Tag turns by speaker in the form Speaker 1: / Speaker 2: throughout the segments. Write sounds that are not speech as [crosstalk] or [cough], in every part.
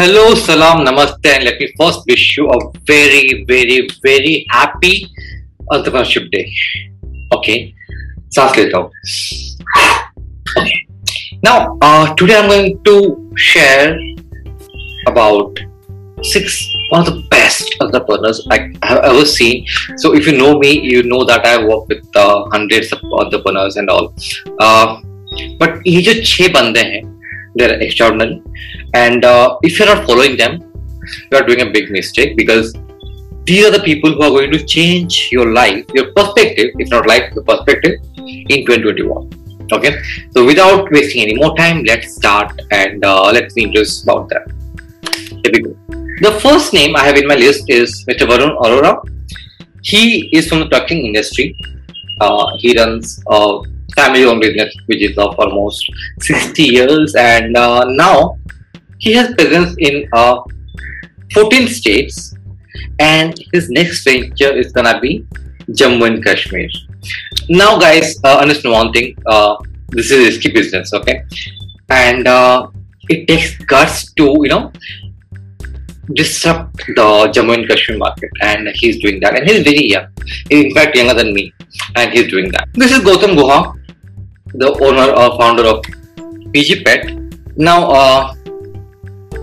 Speaker 1: Hello सलाम namaste and let me first wish you a very very very happy entrepreneurship day okay सांस लेता हूँ now today I am going to share about six one of the best entrepreneurs I have ever seen so if you know me you know that I work with the hundreds of entrepreneurs and all but ये जो छह बंदे हैं they're extraordinary. And uh, if you're not following them, you are doing a big mistake because these are the people who are going to change your life, your perspective, if not life, your perspective in 2021. Okay, so without wasting any more time, let's start and uh, let's introduce about them. Here we go. The first name I have in my list is Mr. Varun Arora. He is from the trucking industry. Uh, he runs a family-owned business which is of almost 60 years, and uh, now he has presence in uh, 14 states. And his next venture is gonna be Jammu and Kashmir. Now, guys, uh, understand one thing. Uh, this is a risky business, okay? And uh, it takes guts to, you know, disrupt the Jammu and Kashmir market, and he's doing that. And he's very young, in fact, younger than me, and he's doing that. This is Goutam Guha, the owner or founder of PG Pet. Now, uh,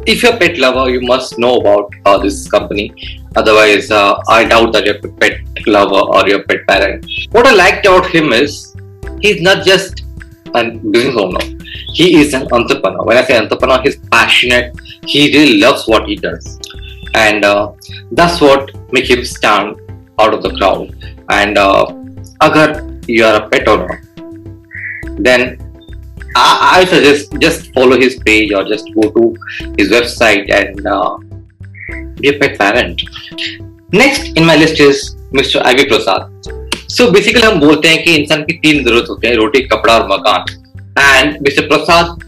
Speaker 1: if you're a pet lover, you must know about uh, this company. Otherwise, uh, I doubt that you're a pet lover or you're a pet parent. What I liked about him is he's not just a business owner. He is an entrepreneur. When I say entrepreneur, he's passionate. He really loves what he does, and uh, that's what makes him stand out of the crowd. And uh, agar you are a pet owner, then I, I suggest just follow his page or just go to his website and uh, be a pet parent. Next in my list is Mr. Ivy Prasad. So basically हम बोलते हैं कि इंसान की तीन जरूरत होती है रोटी कपड़ा और मकान and Mr. Prasad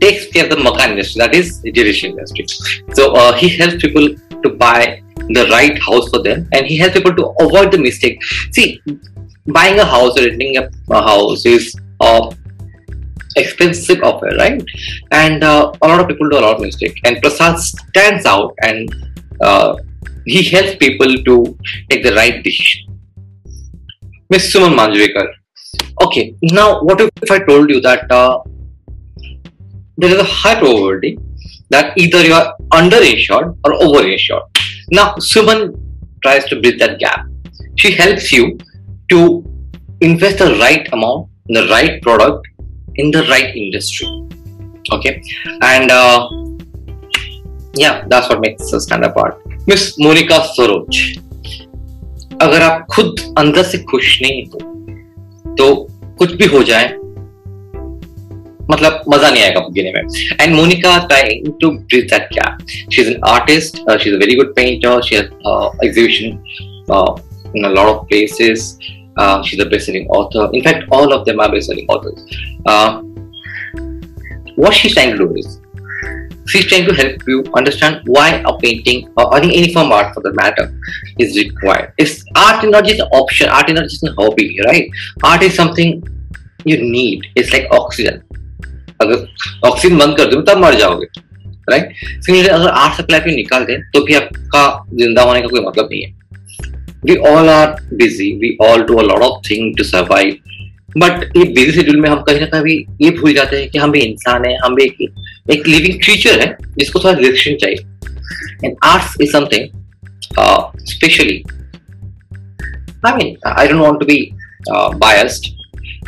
Speaker 1: takes care of the makan industry that is irrigation industry. So uh, he helps people to buy the right house for them and he helps people to avoid the mistake. See, buying a house or renting a, a house is uh, expensive offer, right? And uh, a lot of people do a lot of mistake. And Prasad stands out and uh, he helps people to take the right decision. Miss Suman Manjrekar. Okay, now what if I told you that uh, there is a high probability that either you are under underinsured or over overinsured. Now Suman tries to bridge that gap. She helps you to invest the right amount the right product in the right industry okay and uh, yeah that's what makes us stand apart miss monica soroj अगर आप खुद अंदर से खुश नहीं हो तो कुछ भी हो जाए मतलब मज़ा नहीं आएगा गिने में and Monica trying to bridge that gap she is an artist she is a very good painter she has exhibition in a lot of places uh, she's a best-selling author. In fact, all of them are best-selling authors. Uh, what she's trying to do is she's trying to help you understand why a painting or any, any form of art for the matter is required. It's art is not just an option. Art is not just a hobby, right? Art is something you need. It's like oxygen. अगर oxygen बंद कर दो तब मर जाओगे right similarly अगर art supply पे निकाल दें तो भी आपका जिंदा होने का कोई मतलब नहीं है we all are busy we all do a lot of thing to survive but ये बिज़ी शेड्यूल में हम कहीं ना कहीं ये भूल जाते हैं कि हम भी इंसान है हम भी एक, लिविंग क्रीचर है जिसको थोड़ा रिलेक्शन चाहिए। And arts is something specially I mean I don't want to be biased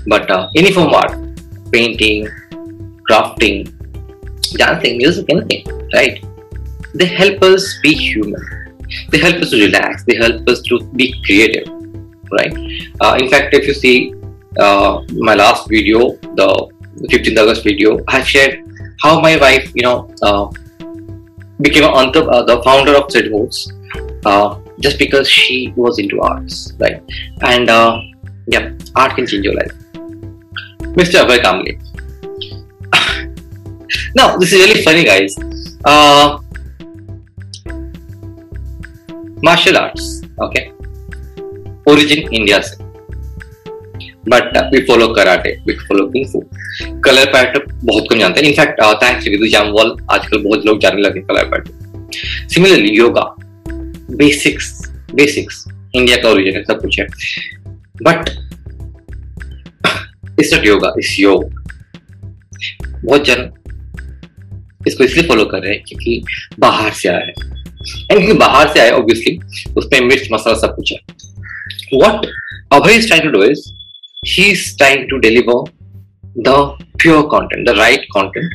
Speaker 1: but any form art painting crafting dancing music anything right they help be human they help us to relax. They help us to be creative right? Uh, in fact if you see uh, my last video the 15th august video i shared how my wife you know uh, became an uh, the founder of Moods, uh, just because she was into arts right? And uh, yeah art can change your life. Mr Abhay Kambli. [laughs] Now this is really funny guys. Uh, martial arts okay origin India से but we follow karate we follow kung fu colour pattern बहुत कम जानते हैं। In fact thanks to Jammwal आजकल बहुत लोग जानने लगे colour pattern similarly yoga basics basics India का ओरिजिन है, सब कुछ है। But it's not yoga it's yog बहुत जन इसको इसलिए फॉलो कर रहे हैं क्योंकि बाहर से आया है। एंड क्योंकि बाहर से आया ऑब्वियसली उसमें मिर्च मसाला सब कुछ है what Abhay is trying to do is trying to deliver the pure content, the right content,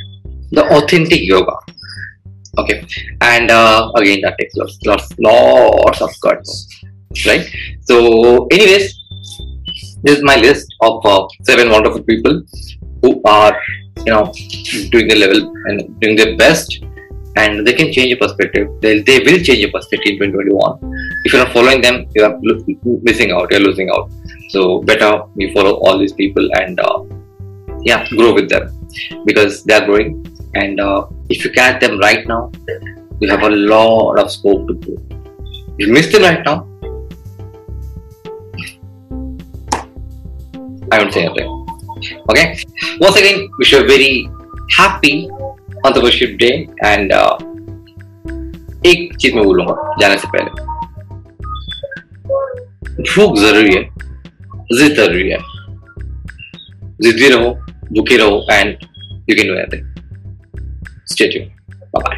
Speaker 1: the authentic yoga. Okay, and uh, again that takes lots, lots, lots of cuts, right? So, anyways, this is my list of uh, seven wonderful people who are, you know, doing the level and doing their best, and they can change your perspective. They, they will change your perspective in 2021. If you're not following them, you are missing out. You're losing out. So better you follow all these people and uh, yeah, grow with them because they are growing. And uh, if you catch them right now, you have a lot of scope to grow. You miss them right now, I won't say anything. Okay. Once again, wish you a very happy entrepreneurship day and uh, एक चीज़ मैं बोलूँगा जाने से पहले। भूख ज़रूरी है जिद ज़रूरी है। जिद्दी रहो भूखे रहो and you can do anything stay tune bye